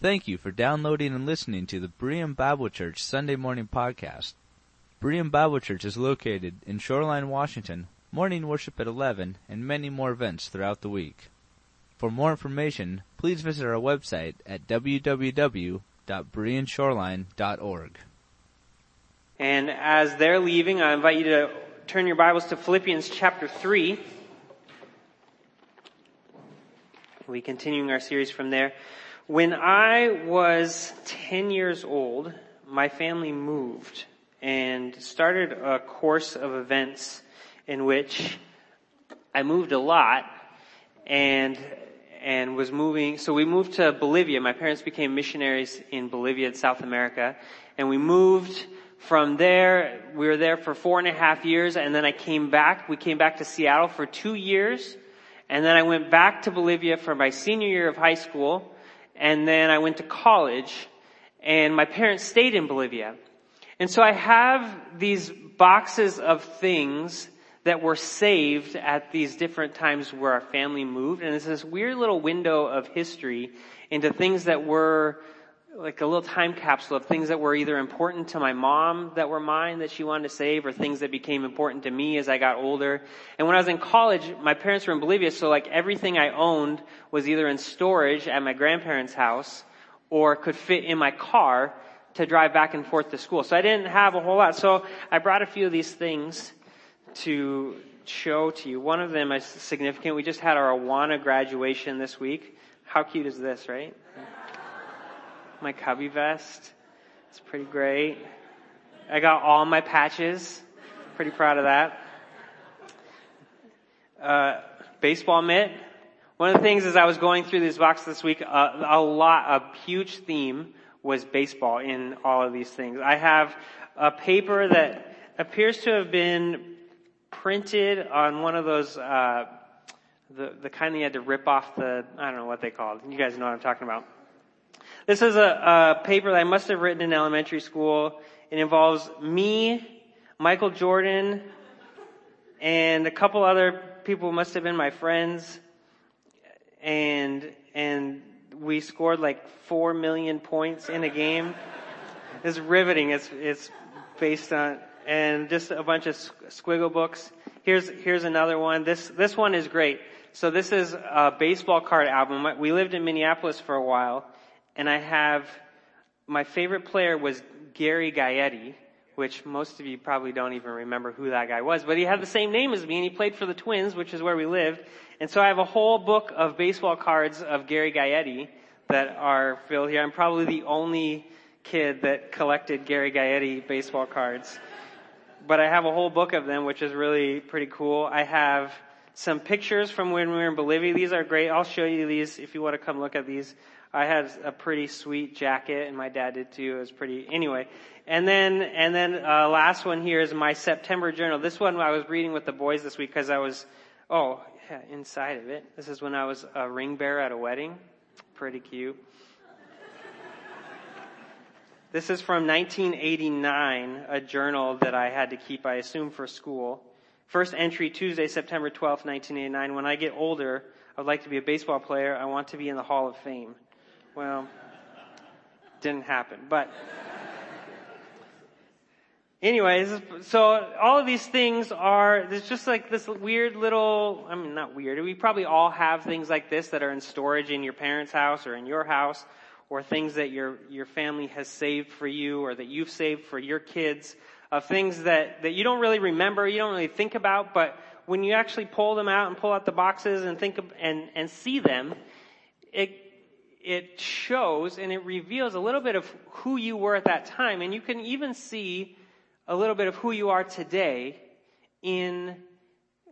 Thank you for downloading and listening to the Berean Bible Church Sunday Morning Podcast. Berean Bible Church is located in Shoreline, Washington, morning worship at 11, and many more events throughout the week. For more information, please visit our website at www.bereanshoreline.org. And as they're leaving, I invite you to turn your Bibles to Philippians chapter 3. We'll be continuing our series from there. When I was 10 years old, my family moved and started a course of events in which I moved a lot and and was moving so we moved to Bolivia. My parents became missionaries in Bolivia, South America, and we moved from there, we were there for four and a half years, and then I came back. We came back to Seattle for two years, and then I went back to Bolivia for my senior year of high school, and then I went to college and my parents stayed in Bolivia. And so I have these boxes of things that were saved at these different times where our family moved. And it's this weird little window of history into things that were like a little time capsule of things that were either important to my mom that were mine that she wanted to save or things that became important to me as I got older. And when I was in college, my parents were in Bolivia, so like everything I owned was either in storage at my grandparents' house or could fit in my car to drive back and forth to school. So I didn't have a whole lot. So I brought a few of these things to show to you. One of them is significant. We just had our Awana graduation this week. How cute is this, right? My cubby vest. It's pretty great. I got all my patches. Pretty proud of that. Uh, baseball mitt. One of the things as I was going through these boxes this week, uh, a lot, a huge theme was baseball in all of these things. I have a paper that appears to have been printed on one of those, uh, the, the kind that you had to rip off the, I don't know what they called. You guys know what I'm talking about. This is a, a paper that I must have written in elementary school. It involves me, Michael Jordan, and a couple other people must have been my friends. And, and we scored like four million points in a game. It's riveting. It's, it's based on, and just a bunch of squiggle books. Here's, here's another one. This, this one is great. So this is a baseball card album. We lived in Minneapolis for a while and I have my favorite player was Gary Gaetti, which most of you probably don't even remember who that guy was, but he had the same name as me and he played for the Twins, which is where we lived. And so I have a whole book of baseball cards of Gary Gaetti that are filled here. I'm probably the only kid that collected Gary Gaetti baseball cards. But I have a whole book of them, which is really pretty cool. I have some pictures from when we were in Bolivia. These are great. I'll show you these if you want to come look at these. I had a pretty sweet jacket, and my dad did too. It was pretty. Anyway, and then and then uh, last one here is my September journal. This one I was reading with the boys this week because I was, oh, yeah, inside of it. This is when I was a ring bearer at a wedding. Pretty cute. This is from 1989, a journal that I had to keep, I assume, for school. First entry, Tuesday, September 12th, 1989. When I get older, I would like to be a baseball player. I want to be in the Hall of Fame. Well, didn't happen. But anyways, so all of these things are, there's just like this weird little, I mean, not weird. We probably all have things like this that are in storage in your parents' house or in your house or things that your, your family has saved for you or that you've saved for your kids of things that, that you don't really remember, you don't really think about, but when you actually pull them out and pull out the boxes and think of, and, and see them, it it shows and it reveals a little bit of who you were at that time. And you can even see a little bit of who you are today in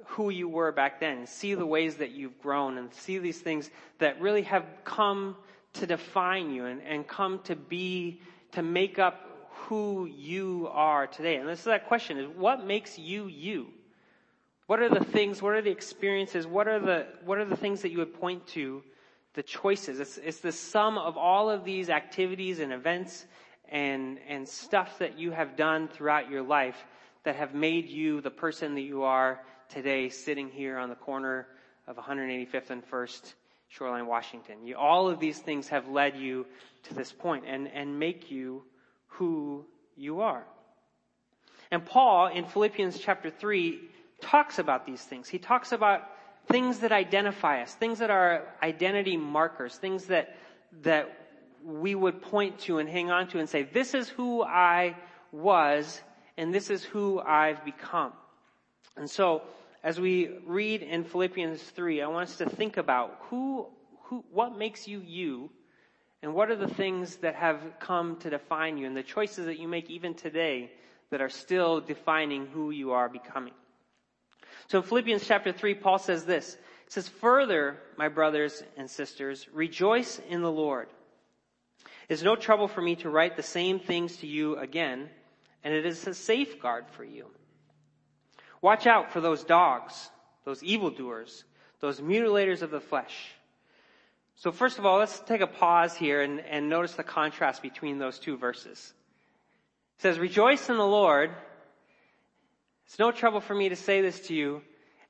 who you were back then. See the ways that you've grown and see these things that really have come to define you and, and come to be, to make up who you are today. And this is that question is what makes you you? What are the things, what are the experiences, what are the, what are the things that you would point to the choices. It's, it's the sum of all of these activities and events and, and stuff that you have done throughout your life that have made you the person that you are today sitting here on the corner of 185th and 1st Shoreline, Washington. You, all of these things have led you to this point and, and make you who you are. And Paul in Philippians chapter 3 talks about these things. He talks about things that identify us, things that are identity markers, things that, that we would point to and hang on to and say, this is who I was and this is who I've become. And so, as we read in Philippians 3, I want us to think about who, who, what makes you you and what are the things that have come to define you and the choices that you make even today that are still defining who you are becoming. So in Philippians chapter 3, Paul says this. He says, Further, my brothers and sisters, rejoice in the Lord. It is no trouble for me to write the same things to you again, and it is a safeguard for you. Watch out for those dogs, those evildoers, those mutilators of the flesh. So first of all, let's take a pause here and, and notice the contrast between those two verses. It says, rejoice in the Lord. It's no trouble for me to say this to you.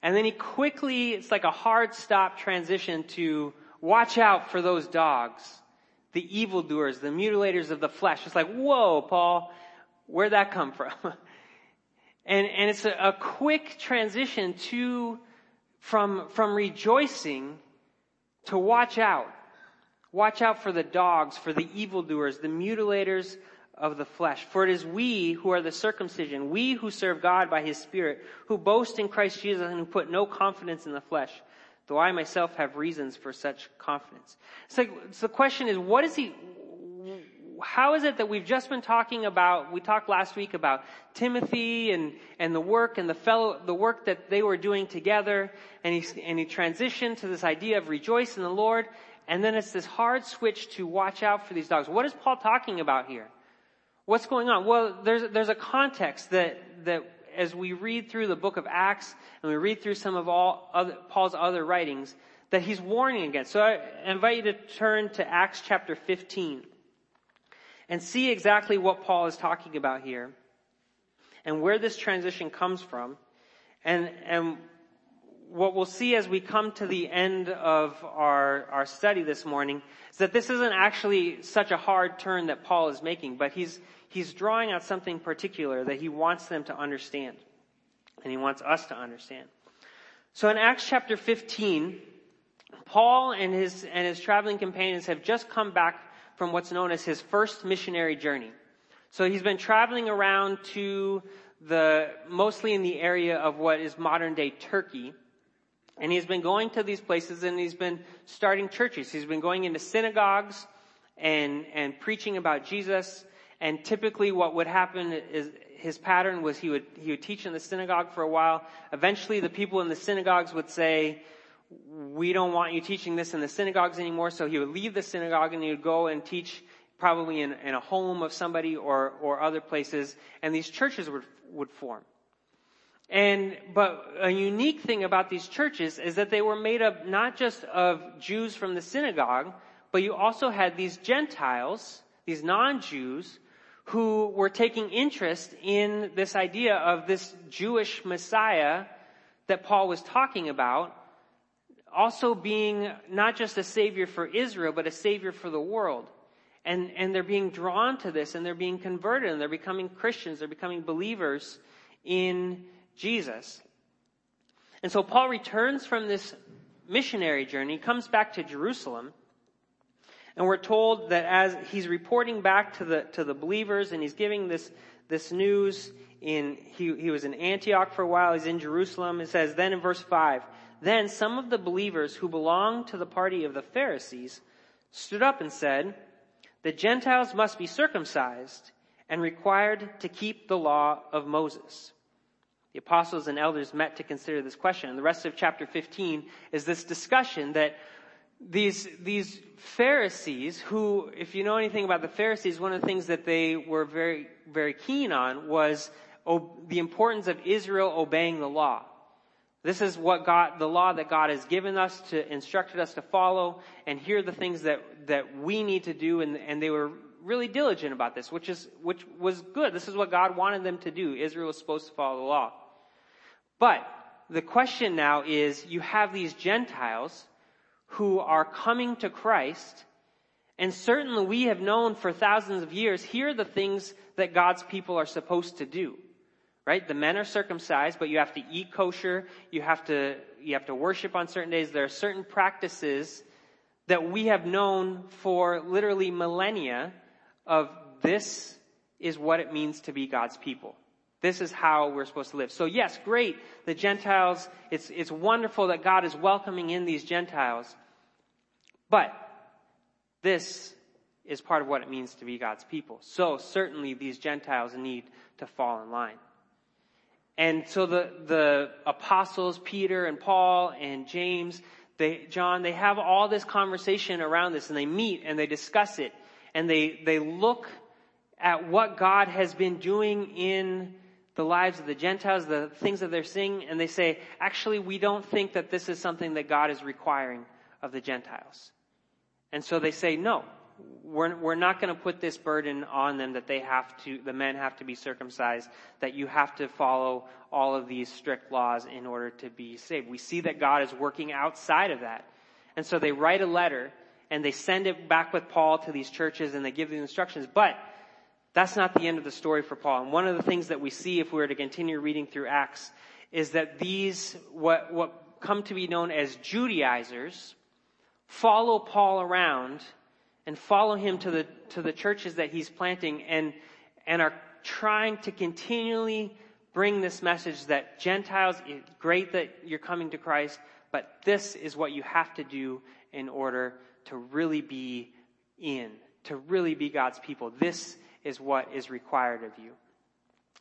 And then he quickly, it's like a hard stop transition to watch out for those dogs, the evildoers, the mutilators of the flesh. It's like, whoa, Paul, where'd that come from? and, and it's a, a quick transition to, from, from rejoicing to watch out. Watch out for the dogs, for the evildoers, the mutilators of the flesh. For it is we who are the circumcision, we who serve God by his Spirit, who boast in Christ Jesus and who put no confidence in the flesh, though I myself have reasons for such confidence. So the question is, what is he, how is it that we've just been talking about, we talked last week about Timothy and, and the work and the fellow, the work that they were doing together, and he, and he transitioned to this idea of rejoice in the Lord, and then it's this hard switch to watch out for these dogs. What is Paul talking about here? What's going on? Well, there's, there's a context that, that as we read through the book of Acts and we read through some of all other, Paul's other writings, that he's warning against. So I invite you to turn to Acts chapter 15 and see exactly what Paul is talking about here and where this transition comes from. And, and what we'll see as we come to the end of our, our study this morning is that this isn't actually such a hard turn that Paul is making, but he's, he's drawing out something particular that he wants them to understand. And he wants us to understand. So in Acts chapter 15, Paul and his, and his traveling companions have just come back from what's known as his first missionary journey. So he's been traveling around to the, mostly in the area of what is modern day Turkey. And he's been going to these places and he's been starting churches. He's been going into synagogues and, and preaching about Jesus. And typically what would happen is his pattern was he would, he would teach in the synagogue for a while. Eventually the people in the synagogues would say, we don't want you teaching this in the synagogues anymore. So he would leave the synagogue and he would go and teach probably in, in a home of somebody or, or other places. And these churches would, would form. And, but a unique thing about these churches is that they were made up not just of Jews from the synagogue, but you also had these Gentiles, these non-Jews, who were taking interest in this idea of this Jewish Messiah that Paul was talking about, also being not just a savior for Israel, but a savior for the world. And, and they're being drawn to this and they're being converted and they're becoming Christians, they're becoming believers in Jesus. And so Paul returns from this missionary journey, comes back to Jerusalem, and we're told that as he's reporting back to the, to the believers and he's giving this, this news in, he, he was in Antioch for a while, he's in Jerusalem. It says, then in verse 5, then some of the believers who belonged to the party of the Pharisees stood up and said, the Gentiles must be circumcised and required to keep the law of Moses. The apostles and elders met to consider this question. And the rest of chapter 15 is this discussion that these, these Pharisees, who, if you know anything about the Pharisees, one of the things that they were very, very keen on was the importance of Israel obeying the law. This is what God, the law that God has given us to, instructed us to follow, and here are the things that, that we need to do, and, and they were really diligent about this, which is, which was good. This is what God wanted them to do. Israel was supposed to follow the law. But the question now is you have these Gentiles who are coming to Christ, and certainly we have known for thousands of years, here are the things that God's people are supposed to do. Right? The men are circumcised, but you have to eat kosher, you have to, you have to worship on certain days. There are certain practices that we have known for literally millennia of this is what it means to be God's people. This is how we're supposed to live. So yes, great. The Gentiles, it's, it's wonderful that God is welcoming in these Gentiles. But this is part of what it means to be God's people. So certainly these Gentiles need to fall in line. And so the, the apostles, Peter and Paul and James, they, John, they have all this conversation around this and they meet and they discuss it and they, they look at what God has been doing in the lives of the Gentiles, the things that they're seeing, and they say, actually, we don't think that this is something that God is requiring of the Gentiles. And so they say, no, we're, we're not going to put this burden on them that they have to, the men have to be circumcised, that you have to follow all of these strict laws in order to be saved. We see that God is working outside of that. And so they write a letter and they send it back with Paul to these churches and they give the instructions. But that's not the end of the story for Paul. And one of the things that we see if we were to continue reading through Acts is that these, what, what come to be known as Judaizers, follow Paul around and follow him to the, to the churches that he's planting and, and are trying to continually bring this message that Gentiles, it's great that you're coming to Christ, but this is what you have to do in order to really be in, to really be God's people. This is what is required of you.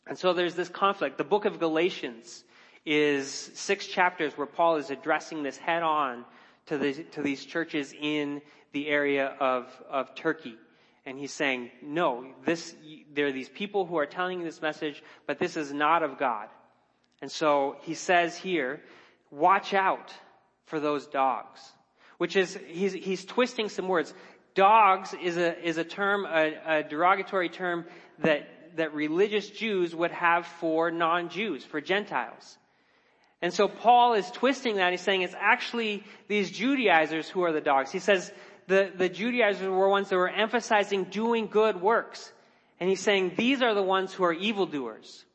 And so there's this conflict. The book of Galatians is six chapters where Paul is addressing this head on to, the, to these churches in the area of, of Turkey. And he's saying, no, this, there are these people who are telling you this message, but this is not of God. And so he says here, watch out for those dogs. Which is, he's, he's twisting some words. Dogs is a, is a term, a, a derogatory term that, that religious Jews would have for non-Jews, for Gentiles. And so Paul is twisting that. He's saying it's actually these Judaizers who are the dogs. He says the, the Judaizers were ones that were emphasizing doing good works. And he's saying these are the ones who are evildoers.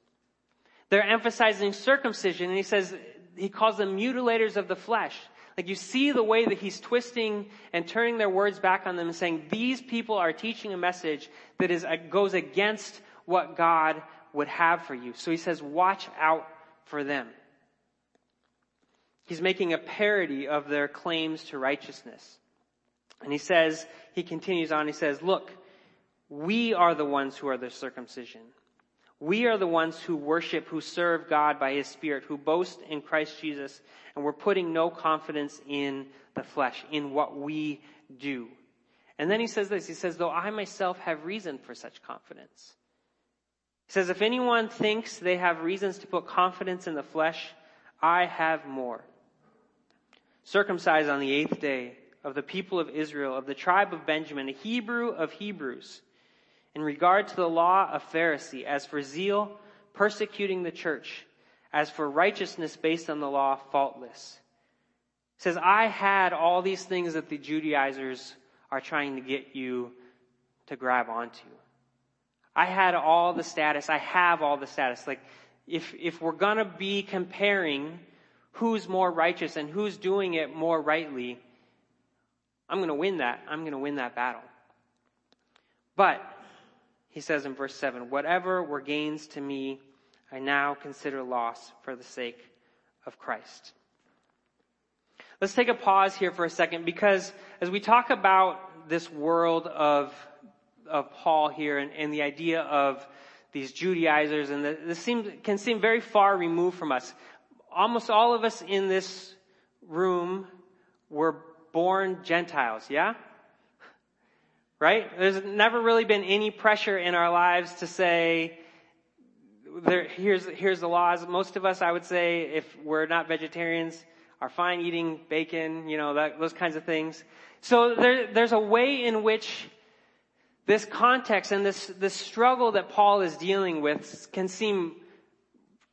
They're emphasizing circumcision and he says, he calls them mutilators of the flesh. Like you see the way that he's twisting and turning their words back on them and saying, these people are teaching a message that is, uh, goes against what God would have for you. So he says, watch out for them. He's making a parody of their claims to righteousness. And he says, he continues on, he says, look, we are the ones who are the circumcision. We are the ones who worship, who serve God by His Spirit, who boast in Christ Jesus, and we're putting no confidence in the flesh, in what we do. And then he says this, he says, though I myself have reason for such confidence. He says, if anyone thinks they have reasons to put confidence in the flesh, I have more. Circumcised on the eighth day of the people of Israel, of the tribe of Benjamin, a Hebrew of Hebrews, in regard to the law of Pharisee, as for zeal, persecuting the church, as for righteousness based on the law, faultless. It says, I had all these things that the Judaizers are trying to get you to grab onto. I had all the status. I have all the status. Like, if, if we're gonna be comparing who's more righteous and who's doing it more rightly, I'm gonna win that. I'm gonna win that battle. But he says in verse 7, whatever were gains to me, I now consider loss for the sake of Christ. Let's take a pause here for a second because as we talk about this world of, of Paul here and, and the idea of these Judaizers and the, this seems, can seem very far removed from us. Almost all of us in this room were born Gentiles, yeah? Right? There's never really been any pressure in our lives to say, there, here's, here's the laws. Most of us, I would say, if we're not vegetarians, are fine eating bacon, you know, that, those kinds of things. So there, there's a way in which this context and this, this struggle that Paul is dealing with can seem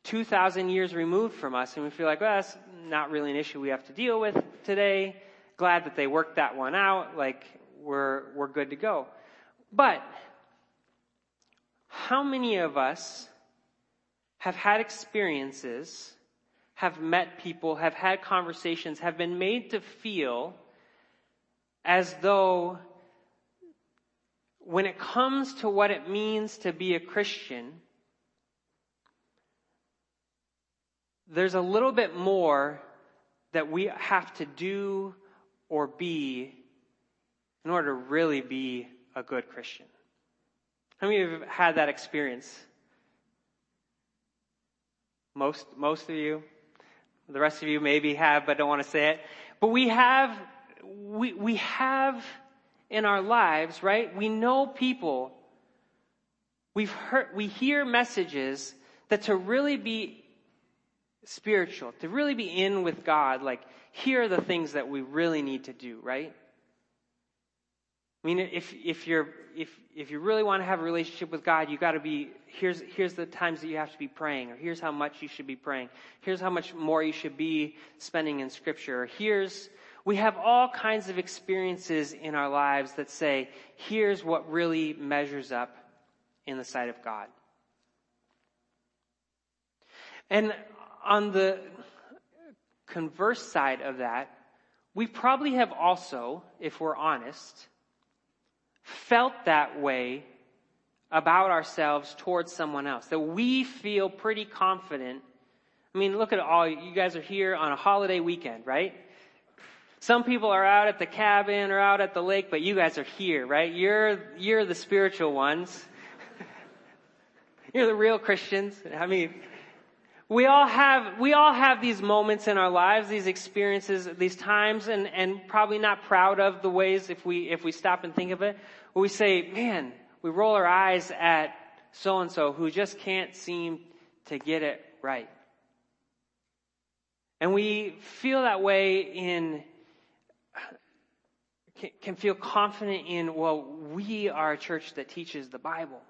2,000 years removed from us and we feel like, well, that's not really an issue we have to deal with today. glad that they worked that one out. Like, we're, we're good to go. But, how many of us have had experiences, have met people, have had conversations, have been made to feel as though when it comes to what it means to be a Christian, there's a little bit more that we have to do or be in order to really be a good Christian. How many of you have had that experience? Most, most of you. The rest of you maybe have, but don't want to say it. But we have, we, we have in our lives, right? We know people. We've heard, we hear messages that to really be spiritual, to really be in with God, like, here are the things that we really need to do, right? I mean, if, if you're, if, if you really want to have a relationship with God, you gotta be, here's, here's the times that you have to be praying, or here's how much you should be praying. Here's how much more you should be spending in scripture. Or here's, we have all kinds of experiences in our lives that say, here's what really measures up in the sight of God. And on the converse side of that, we probably have also, if we're honest, felt that way about ourselves towards someone else. That we feel pretty confident. I mean, look at all, you guys are here on a holiday weekend, right? Some people are out at the cabin or out at the lake, but you guys are here, right? You're, you're the spiritual ones. you're the real Christians. I mean, we all have, we all have these moments in our lives, these experiences, these times, and, and probably not proud of the ways if we, if we stop and think of it. Where we say, man, we roll our eyes at so and so who just can't seem to get it right. And we feel that way in, can feel confident in, well, we are a church that teaches the Bible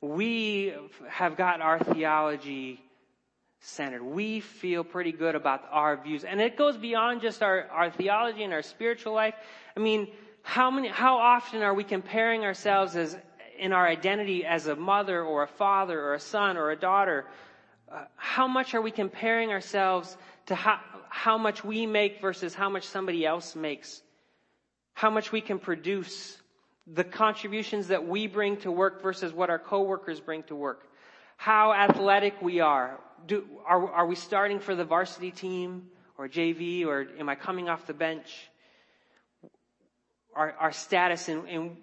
we have got our theology centered. We feel pretty good about our views. And it goes beyond just our, our theology and our spiritual life. I mean, how many, how often are we comparing ourselves as, in our identity as a mother or a father or a son or a daughter? Uh, how much are we comparing ourselves to how, how much we make versus how much somebody else makes? How much we can produce? the contributions that we bring to work versus what our coworkers bring to work. How athletic we are. Do, are, are we starting for the varsity team or JV or am I coming off the bench? Our, our status in, in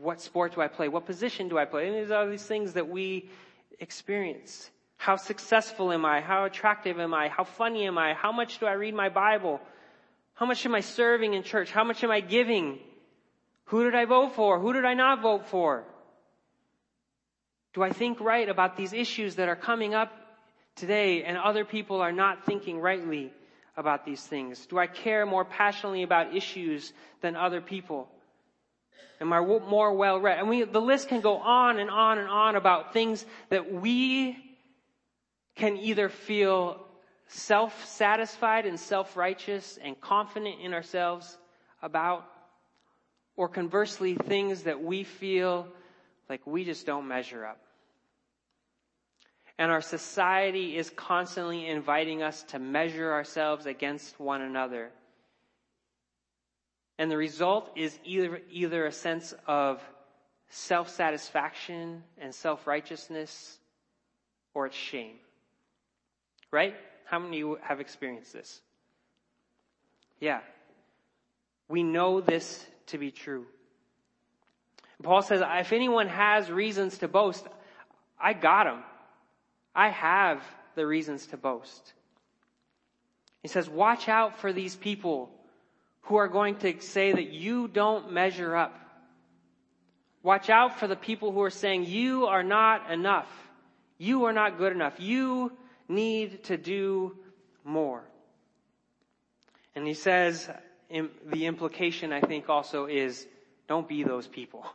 what sport do I play? What position do I play? And these are these things that we experience. How successful am I? How attractive am I? How funny am I? How much do I read my Bible? How much am I serving in church? How much am I giving? Who did I vote for? Who did I not vote for? Do I think right about these issues that are coming up today and other people are not thinking rightly about these things? Do I care more passionately about issues than other people? Am I more well read? And we, the list can go on and on and on about things that we can either feel self-satisfied and self-righteous and confident in ourselves about, or conversely, things that we feel like we just don't measure up. And our society is constantly inviting us to measure ourselves against one another. And the result is either, either a sense of self-satisfaction and self-righteousness or it's shame. Right? How many of you have experienced this? Yeah. We know this to be true. Paul says, if anyone has reasons to boast, I got them. I have the reasons to boast. He says, watch out for these people who are going to say that you don't measure up. Watch out for the people who are saying you are not enough. You are not good enough. You need to do more. And he says, the implication, I think, also is don't be those people.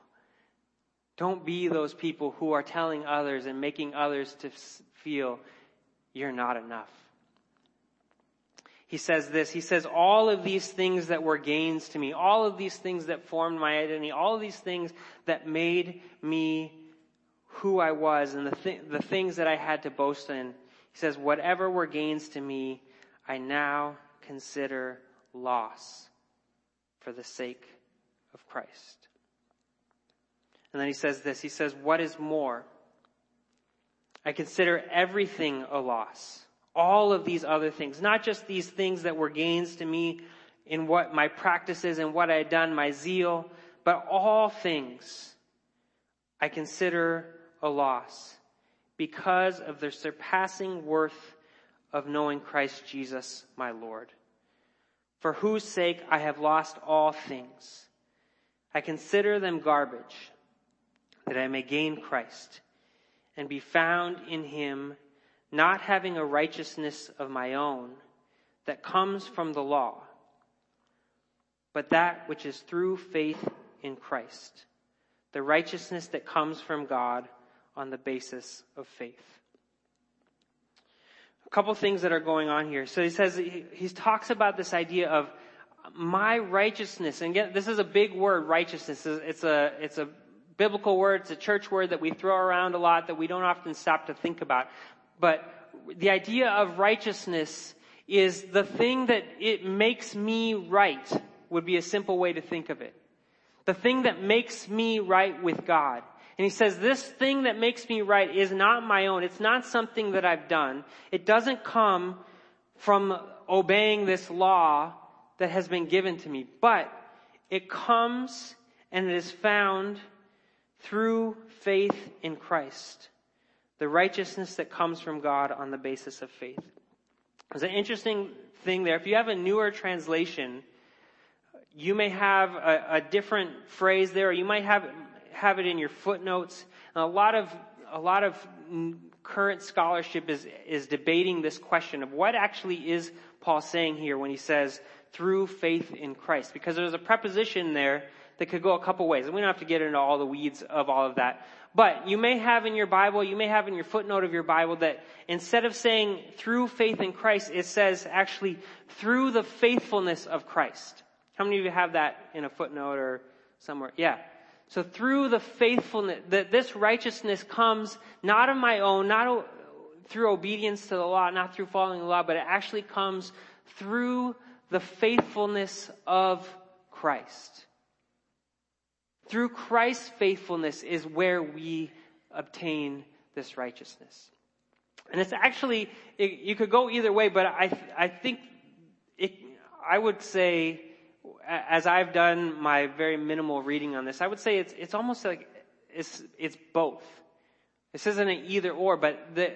Don't be those people who are telling others and making others to feel you're not enough. he says this. He says, all of these things that were gains to me, all of these things that formed my identity, all of these things that made me who I was and the, th- the things that I had to boast in. He says, whatever were gains to me, I now consider loss for the sake of Christ. And then he says this, he says, what is more? I consider everything a loss. All of these other things, not just these things that were gains to me in what my practices and what I had done, my zeal, but all things I consider a loss because of the surpassing worth of knowing Christ Jesus my Lord, for whose sake I have lost all things. I consider them garbage that I may gain Christ and be found in him, not having a righteousness of my own that comes from the law, but that which is through faith in Christ, the righteousness that comes from God on the basis of faith. A couple things that are going on here. So he says, he, talks about this idea of my righteousness. And again, this is a big word, righteousness. It's a, it's a biblical word. It's a church word that we throw around a lot that we don't often stop to think about. But the idea of righteousness is the thing that it makes me right would be a simple way to think of it. The thing that makes me right with God. And he says, this thing that makes me right is not my own. It's not something that I've done. It doesn't come from obeying this law that has been given to me, but it comes and it is found through faith in Christ, the righteousness that comes from God on the basis of faith. There's an interesting thing there. If you have a newer translation, you may have a, a different phrase there, or you might have have it in your footnotes. And a lot of a lot of current scholarship is is debating this question of what actually is Paul saying here when he says through faith in Christ, because there's a preposition there that could go a couple ways. And we don't have to get into all the weeds of all of that. But you may have in your Bible, you may have in your footnote of your Bible that instead of saying through faith in Christ, it says actually through the faithfulness of Christ. How many of you have that in a footnote or somewhere? Yeah. So through the faithfulness, that this righteousness comes not of my own, not through obedience to the law, not through following the law, but it actually comes through the faithfulness of Christ. Through Christ's faithfulness is where we obtain this righteousness. And it's actually, it, you could go either way, but I, I think it, I would say, as I've done my very minimal reading on this, I would say it's, it's almost like it's, it's both. This isn't an either or, but the,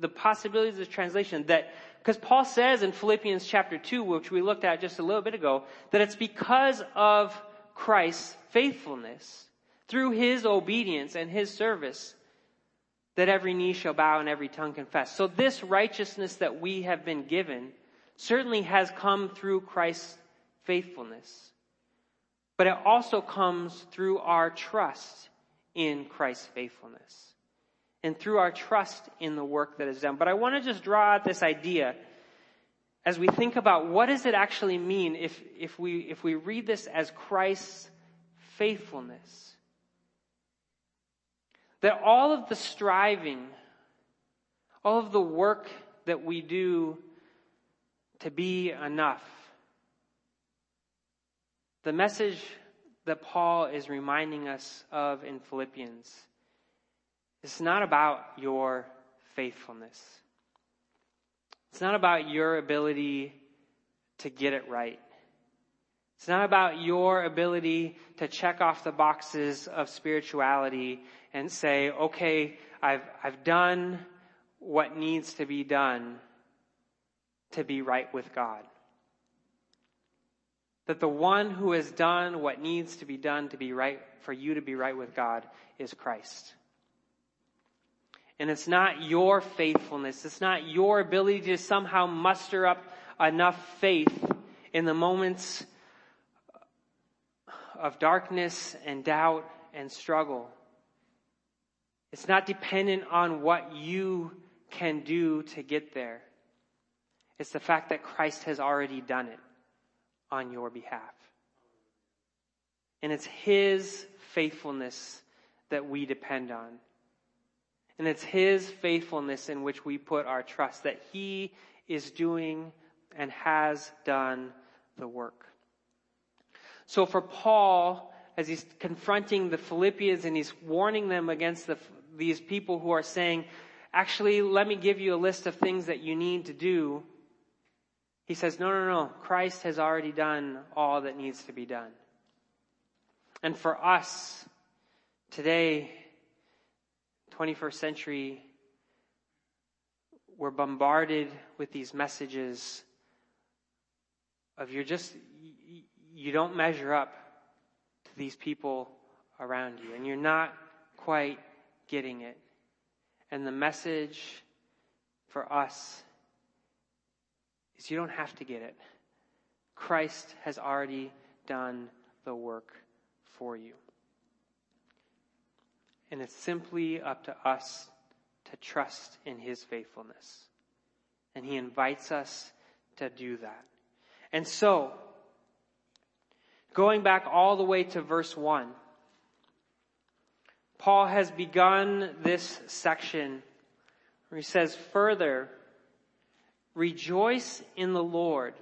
the possibilities of translation that, because Paul says in Philippians chapter 2, which we looked at just a little bit ago, that it's because of Christ's faithfulness, through his obedience and his service, that every knee shall bow and every tongue confess. So this righteousness that we have been given certainly has come through Christ's faithfulness. But it also comes through our trust in Christ's faithfulness and through our trust in the work that is done. But I want to just draw out this idea as we think about what does it actually mean if, if, we, if we read this as Christ's faithfulness. That all of the striving, all of the work that we do to be enough, the message that Paul is reminding us of in Philippians is not about your faithfulness. It's not about your ability to get it right. It's not about your ability to check off the boxes of spirituality and say, okay, I've, I've done what needs to be done to be right with God. That the one who has done what needs to be done to be right, for you to be right with God is Christ. And it's not your faithfulness. It's not your ability to somehow muster up enough faith in the moments of darkness and doubt and struggle. It's not dependent on what you can do to get there. It's the fact that Christ has already done it on your behalf. And it's His faithfulness that we depend on. And it's His faithfulness in which we put our trust, that He is doing and has done the work. So for Paul, as he's confronting the Philippians and he's warning them against the, these people who are saying, actually, let me give you a list of things that you need to do. He says, no, no, no. Christ has already done all that needs to be done. And for us, today, 21st century, we're bombarded with these messages of you're just, you don't measure up to these people around you, and you're not quite getting it. And the message for us is you don't have to get it. Christ has already done the work for you. And it's simply up to us to trust in His faithfulness. And He invites us to do that. And so, going back all the way to verse 1, Paul has begun this section where he says, Further, rejoice in the Lord.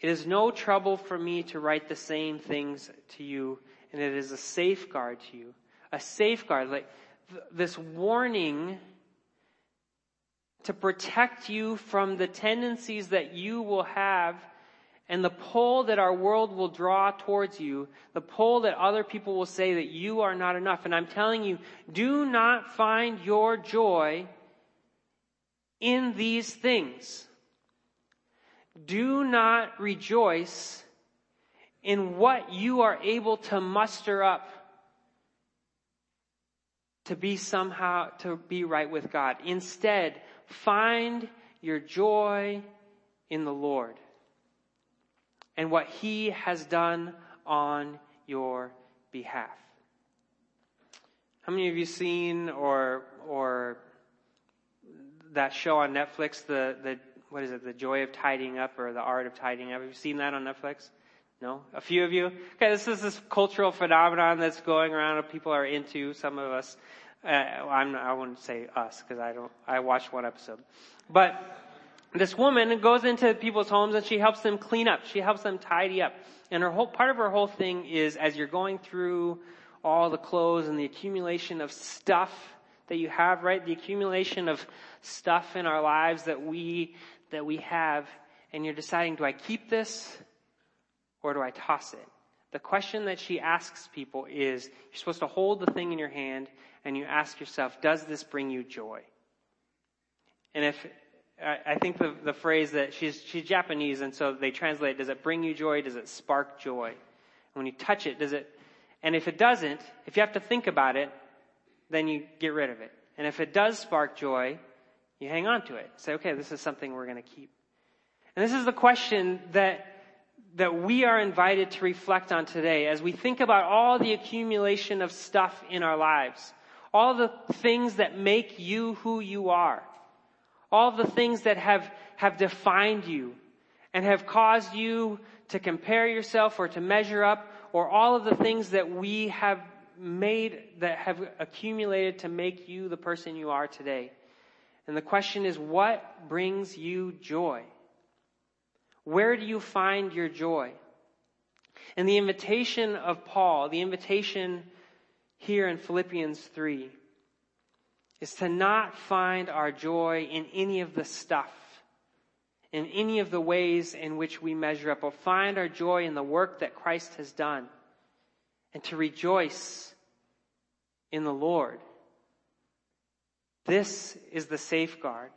It is no trouble for me to write the same things to you, and it is a safeguard to you. A safeguard, like th- this warning to protect you from the tendencies that you will have and the pull that our world will draw towards you, the pull that other people will say that you are not enough. And I'm telling you, do not find your joy in these things. Do not rejoice in what you are able to muster up to be somehow, to be right with God. Instead, find your joy in the Lord and what He has done on your behalf. How many of you seen or, or that show on Netflix, the, the, what is it, The Joy of Tidying Up or The Art of Tidying Up? Have you seen that on Netflix? No? A few of you? Okay, this is this cultural phenomenon that's going around people are into, some of us. Uh, I'm, I wouldn't say us because I don't, I watched one episode. But this woman goes into people's homes and she helps them clean up. She helps them tidy up. And her whole, part of her whole thing is as you're going through all the clothes and the accumulation of stuff that you have, right? The accumulation of stuff in our lives that we, that we have, and you're deciding, do I keep this or do I toss it? The question that she asks people is, you're supposed to hold the thing in your hand and you ask yourself, does this bring you joy? And if, I think the, the phrase that she's, she's Japanese and so they translate, does it bring you joy? Does it spark joy? When you touch it, does it, and if it doesn't, if you have to think about it, then you get rid of it. And if it does spark joy, you hang on to it. Say, okay, this is something we're going to keep. And this is the question that, that we are invited to reflect on today as we think about all the accumulation of stuff in our lives. All the things that make you who you are. All the things that have, have defined you and have caused you to compare yourself or to measure up or all of the things that we have made, that have accumulated to make you the person you are today. And the question is, what brings you joy? Where do you find your joy? And the invitation of Paul, the invitation here in Philippians 3, is to not find our joy in any of the stuff, in any of the ways in which we measure up, but find our joy in the work that Christ has done, and to rejoice in the Lord. This is the safeguard.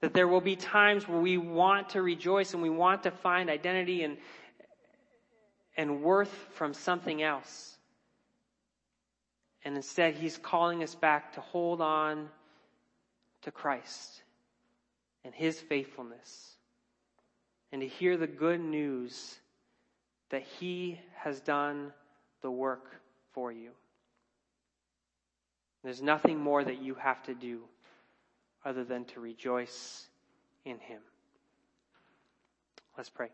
That there will be times where we want to rejoice and we want to find identity and, and worth from something else. And instead, He's calling us back to hold on to Christ and His faithfulness and to hear the good news that He has done the work for you. There's nothing more that you have to do other than to rejoice in Him. Let's pray.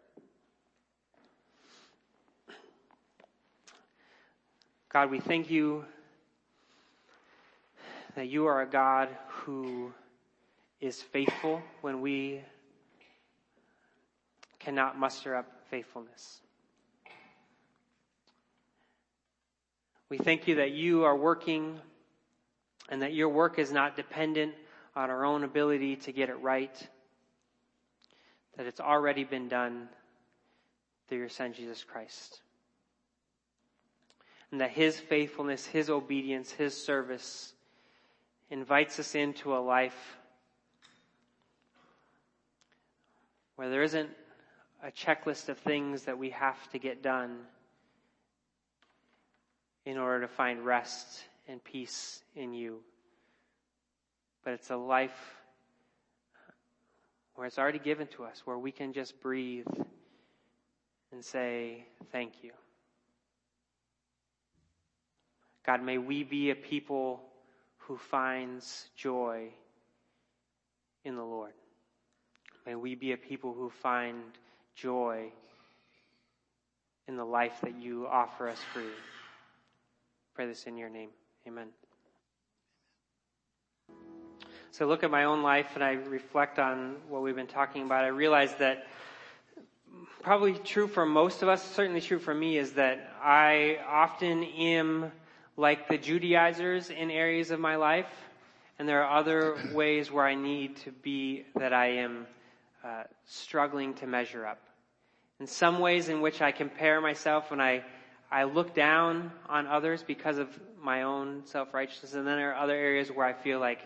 God, we thank you that you are a God who is faithful when we cannot muster up faithfulness. We thank you that you are working and that your work is not dependent on our own ability to get it right, that it's already been done through your Son, Jesus Christ and that His faithfulness, His obedience, His service invites us into a life where there isn't a checklist of things that we have to get done in order to find rest and peace in you. But it's a life where it's already given to us, where we can just breathe and say, Thank you. God, may we be a people who finds joy in the Lord. May we be a people who find joy in the life that you offer us freely. Pray this in your name. Amen. So I look at my own life and I reflect on what we've been talking about. I realize that probably true for most of us, certainly true for me, is that I often am like the Judaizers in areas of my life, and there are other ways where I need to be that I am uh, struggling to measure up. In some ways in which I compare myself when I I look down on others because of my own self-righteousness, and then there are other areas where I feel like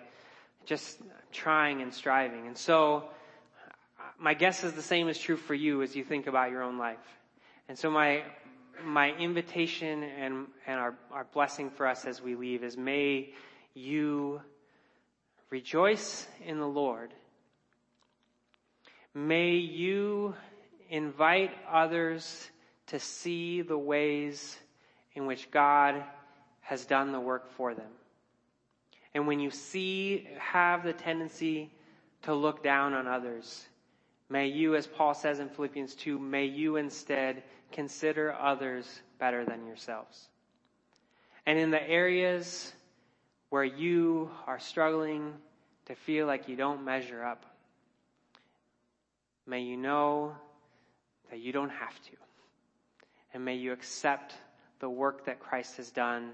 just trying and striving. And so, my guess is the same is true for you as you think about your own life. And so my, my invitation and, and our, our blessing for us as we leave is may you rejoice in the Lord. May you invite others to see the ways in which God has done the work for them. And when you see, have the tendency to look down on others, may you, as Paul says in Philippians 2, may you instead consider others better than yourselves. And in the areas where you are struggling to feel like you don't measure up, may you know that you don't have to. And may you accept the work that Christ has done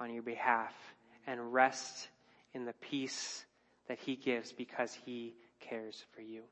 on your behalf and rest in the peace that he gives because he cares for you.